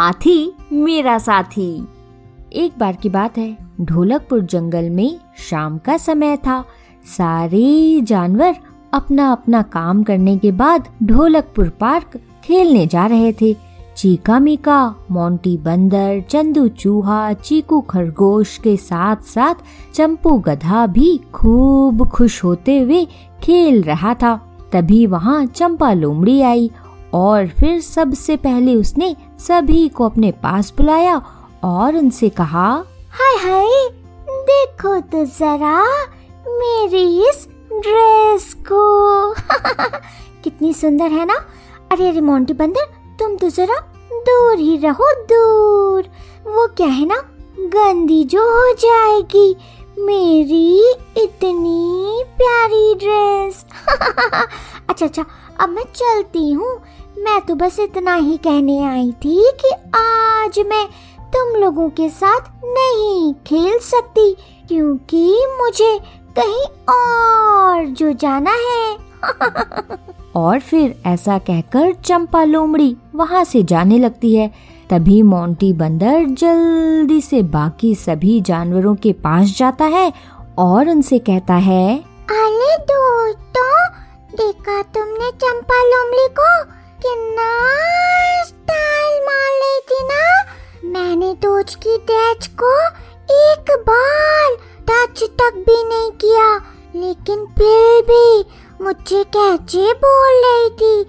हाथी मेरा साथी। एक बार की बात है, ढोलकपुर जंगल में शाम का समय था। सारे जानवर अपना अपना काम करने के बाद ढोलकपुर पार्क खेलने जा रहे थे। चीका मीका मोंटी बंदर, चंदू चूहा, चीकू खरगोश के साथ साथ चंपू गधा भी खूब खुश होते हुए खेल रहा था। तभी वहाँ चंपा लोमड़ी आई और फिर सबसे पहले उसने सभी को अपने पास बुलाया और उनसे कहा, हाय हाय, देखो तो जरा मेरी इस ड्रेस को। कितनी सुंदर है ना। अरे अरे मोंटी बंदर, तुम तो जरा दूर ही रहो, दूर। वो क्या है ना, गंदी जो हो जाएगी। मेरी इतनी प्यारी ड्रेस। अच्छा अच्छा अब मैं चलती हूँ। मैं तो बस इतना ही कहने आई थी कि आज मैं तुम लोगों के साथ नहीं खेल सकती, क्योंकि मुझे कहीं और जो जाना है। और फिर ऐसा कहकर चंपा लोमड़ी वहाँ से जाने लगती है। तभी मोंटी बंदर जल्दी से बाकी सभी जानवरों के पास जाता है और उनसे कहता है अरे दोस्तों देखा तुमने चंपा लोमड़ी को? मैंने तो को एक बार टच तक भी नहीं किया लेकिन फिर भी मुझे कैचे बोल रही थी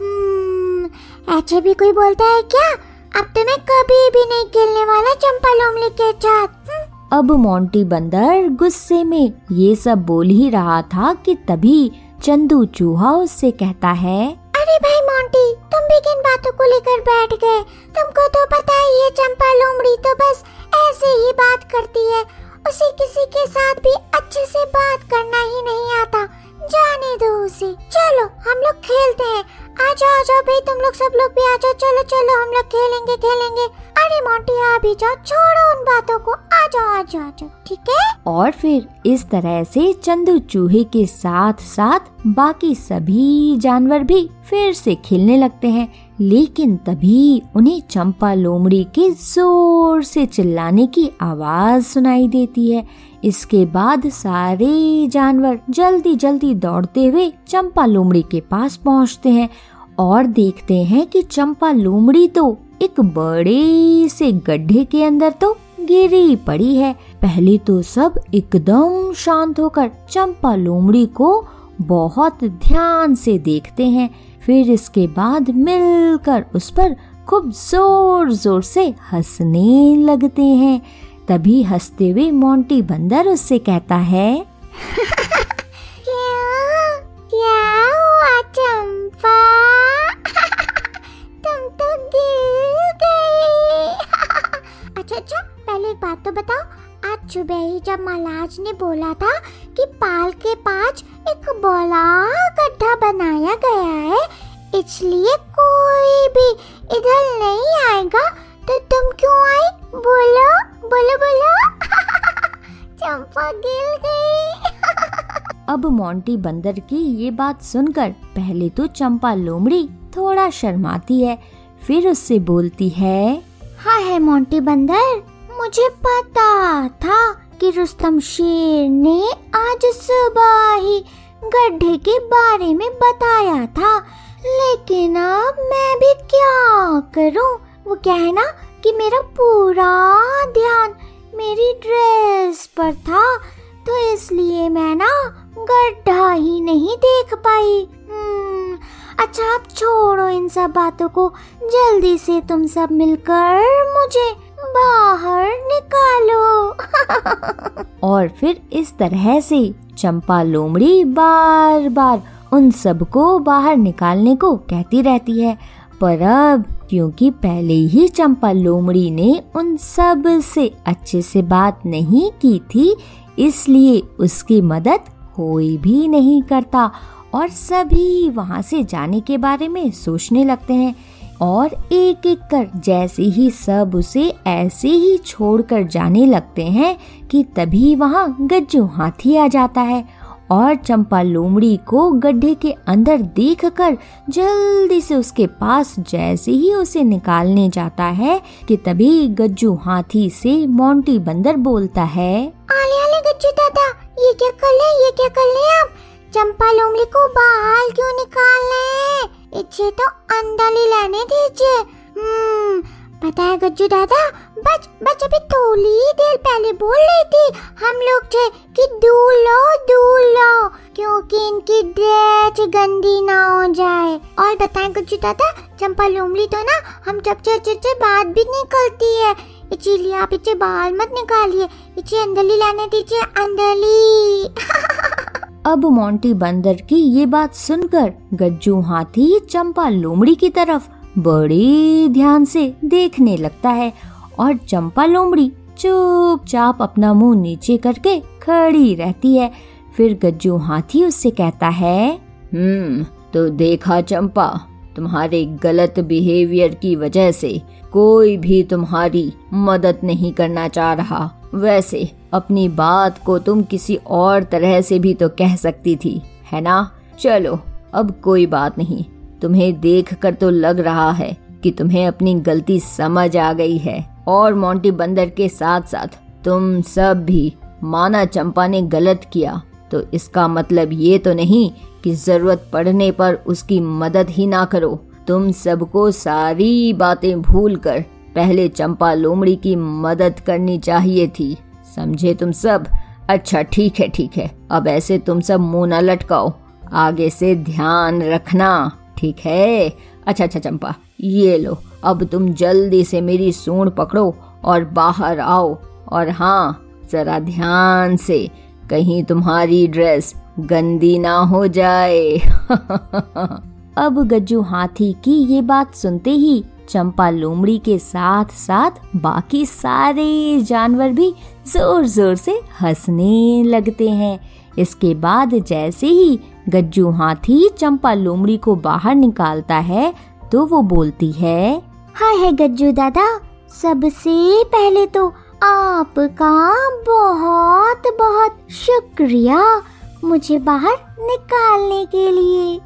हम्म, ऐसे भी कोई बोलता है क्या अब तो मैं कभी भी नहीं खेलने वाला चंपा लोमली के साथ हम्म। अब मोंटी बंदर गुस्से में ये सब बोल ही रहा था कि तभी चंदू चूहा उससे कहता है, अरे भाई मोंटी, तुम भी किन बातों को लेकर बैठ गए? तुमको तो पता ही है, चंपा लोमड़ी तो बस ऐसे ही बात करती है। उसे किसी के साथ भी अच्छे से बात करना ही नहीं आता। जाने दो उसे। चलो, हम लोग खेलते हैं। आ जाओ जाओ भाई तुम लोग सब लोग भी आ जाओ चलो चलो, हम लोग खेलेंगे खेलेंगे। अरे मोंटी आ भी जाओ, छोड़ो उन बातों को। आ जाओ आ जाओ आ जाओ ठीक है? और फिर इस तरह से चंदू चूहे के साथ साथ बाकी सभी जानवर भी फिर से खेलने लगते हैं। लेकिन तभी उन्हें चंपा लोमड़ी के ज़ोर से चिल्लाने की आवाज़ सुनाई देती है। इसके बाद सारे जानवर जल्दी जल्दी दौड़ते हुए चंपा लोमड़ी के पास पहुँचते हैं और देखते हैं कि चंपा लोमड़ी तो एक बड़े से गड्ढे के अंदर तो गिरी पड़ी है। पहले तो सब एकदम शांत होकर चंपा लोमड़ी को बहुत ध्यान से देखते हैं। फिर इसके बाद मिलकर उस पर खूब ज़ोर ज़ोर से हंसने लगते हैं। तभी हँसते हुए मोंटी बंदर उससे कहता है बात तो बताओ। आज सुबह ही जब महाराज ने बोला था कि पाल के पास एक बड़ा गड्ढा बनाया गया है, इसलिए कोई भी इधर नहीं आएगा तो तुम क्यों आई? बोलो बोलो बोलो। चंपा गिर गई। अब मोंटी बंदर की ये बात सुनकर पहले तो चंपा लोमड़ी थोड़ा शर्माती है फिर उससे बोलती है हाँ है मोंटी बंदर मुझे पता था कि रुस्तम शेर ने आज सुबह ही गड्ढे के बारे में बताया था लेकिन अब मैं भी क्या करूँ? वो क्या है ना कि मेरा पूरा ध्यान मेरी ड्रेस पर था तो इसलिए मैं ना गड्ढा ही नहीं देख पाई हम्म, अच्छा अब छोड़ो इन सब बातों को। जल्दी से तुम सब मिलकर मुझे बाहर निकालो। और फिर इस तरह से चंपा लोमड़ी बार बार उन सबको बाहर निकालने को कहती रहती है। पर अब, क्योंकि पहले ही चंपा लोमड़ी ने उन सबसे अच्छे से बात नहीं की थी, इसलिए उसकी मदद कोई भी नहीं करता। और सभी वहाँ से जाने के बारे में सोचने लगते हैं और एक एक कर जैसे ही सब उसे ऐसे ही छोड़कर जाने लगते हैं कि तभी वहाँ गज्जू हाथी आ जाता है और चंपा लोमड़ी को गड्ढे के अंदर देखकर जल्दी से उसके पास जैसे ही उसे निकालने जाता है कि तभी गज्जू हाथी से मोंटी बंदर बोलता है, आले आले गज्जू दादा, ये क्या कर ले ये क्या कर ले आप? को बाहर क्यों निकाल ले इसे तो अंदर ही लेने दीजिए। हम्म पता है गज्जू दादा, बच बच, अभी थोड़ी देर पहले बोल रही थी, हम लोग थे कि दूर लो दूर लो, क्योंकि इनकी ड्रेस गंदी ना हो जाए। और बताएँ गज्जू दादा चंपा लोमड़ी तो ना, हम जब चर्चे से बात भी निकलती है, इसीलिए आप इसे बाहर मत निकालिए, इसे अंदरली लाने दीजिए अंदरली अब मोंटी बंदर की ये बात सुनकर गज्जू हाथी चंपा लोमड़ी की तरफ़ बड़े ध्यान से देखने लगता है और चंपा लोमड़ी चुपचाप अपना मुँह नीचे करके खड़ी रहती है। फिर गज्जू हाथी उससे कहता है हम्म तो देखा चंपा, तुम्हारे गलत बिहेवियर की वजह से कोई भी तुम्हारी मदद नहीं करना चाह रहा। वैसे अपनी बात को तुम किसी और तरह से भी तो कह सकती थी, है ना? चलो, अब कोई बात नहीं। तुम्हें देखकर तो लग रहा है कि तुम्हें अपनी गलती समझ आ गई है। और मोंटी बंदर के साथ साथ तुम सब भी माना चंपा ने गलत किया। तो इसका मतलब ये तो नहीं कि ज़रूरत पड़ने पर उसकी मदद ही ना करो। तुम सबको सारी बातें भूल कर पहले चंपा लोमड़ी की मदद करनी चाहिए थी। समझे तुम सब? अच्छा ठीक है ठीक है। अब ऐसे तुम सब मुँह न लटकाओ। आगे से ध्यान रखना, ठीक है? अच्छा अच्छा चंपा, ये लो। अब तुम जल्दी से मेरी सूंड पकड़ो और बाहर आओ। और हाँ जरा ध्यान से, कहीं तुम्हारी ड्रेस गंदी ना हो जाए। अब गज्जू हाथी की ये बात सुनते ही चंपा लोमड़ी के साथ साथ बाकी सारे जानवर भी ज़ोर ज़ोर से हंसने लगते हैं। इसके बाद जैसे ही गज्जू हाथी चंपा लोमड़ी को बाहर निकालता है तो वो बोलती है, हाय है गज्जू दादा, सबसे पहले तो आपका बहुत बहुत शुक्रिया मुझे बाहर निकालने के लिए।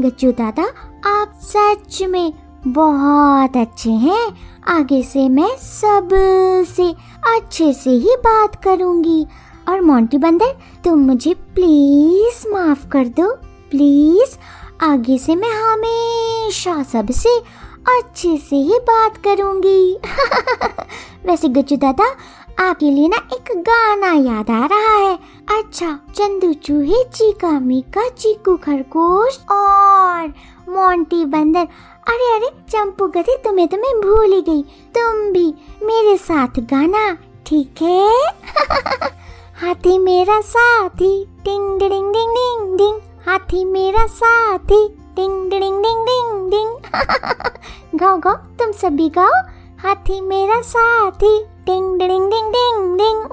गज्जू दादा, आप सच में बहुत अच्छे हैं। आगे से मैं सबसे अच्छे से ही बात करूँगी। और मोंटी बंदर, तुम मुझे प्लीज़ माफ़ कर दो। प्लीज़, आगे से मैं हमेशा सबसे अच्छे से ही बात करूँगी। वैसे गज्जू दादा, आपके लिए ना एक गाना याद आ रहा है। अच्छा चंदू चूहे चीका मीका चीकू खरगोश और मोंटी बंदर अरे अरे, चंपू गति तुम्हें तो मैं भूल ही गई। तुम भी मेरे साथ गाना, ठीक है? हाथी मेरा साथी टिंग डिंग डिंग डिंग डिंग। हाथी मेरा साथी टिंग डिंग डिंग डिंग डिंग। गाओ गाओ, तुम सभी गाओ। हाथी मेरा साथी टिंग डिंग डिंग डिंग डिंग।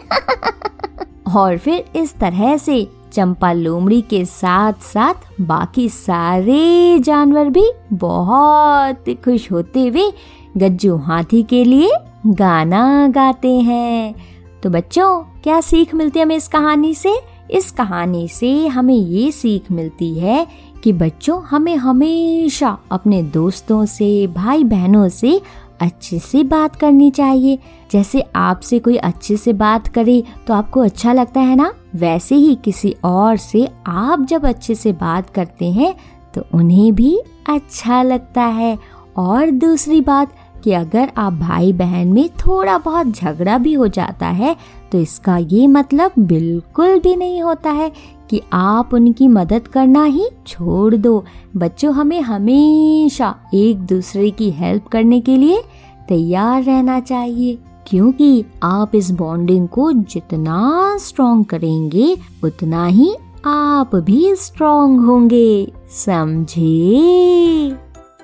और फिर इस तरह से चंपा लोमड़ी के साथ साथ बाकी सारे जानवर भी बहुत खुश होते हुए गज्जू हाथी के लिए गाना गाते हैं। तो बच्चों, क्या सीख मिलती है हमें इस कहानी से? इस कहानी से हमें ये सीख मिलती है कि बच्चों, हमें हमेशा अपने दोस्तों से भाई बहनों से अच्छे से बात करनी चाहिए। जैसे आपसे कोई अच्छे से बात करे तो आपको अच्छा लगता है ना? वैसे ही किसी और से आप जब अच्छे से बात करते हैं तो उन्हें भी अच्छा लगता है। और दूसरी बात कि अगर आप भाई बहन में थोड़ा बहुत झगड़ा भी हो जाता है तो इसका ये मतलब बिल्कुल भी नहीं होता है कि आप उनकी मदद करना ही छोड़ दो। बच्चों, हमें हमेशा एक दूसरे की हेल्प करने के लिए तैयार रहना चाहिए। क्योंकि आप इस बॉन्डिंग को जितना स्ट्रॉन्ग करेंगे, उतना ही आप भी स्ट्रॉन्ग होंगे। समझे?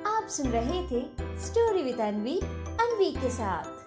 आप सुन रहे थे स्टोरी विद अनवी अनवी के साथ।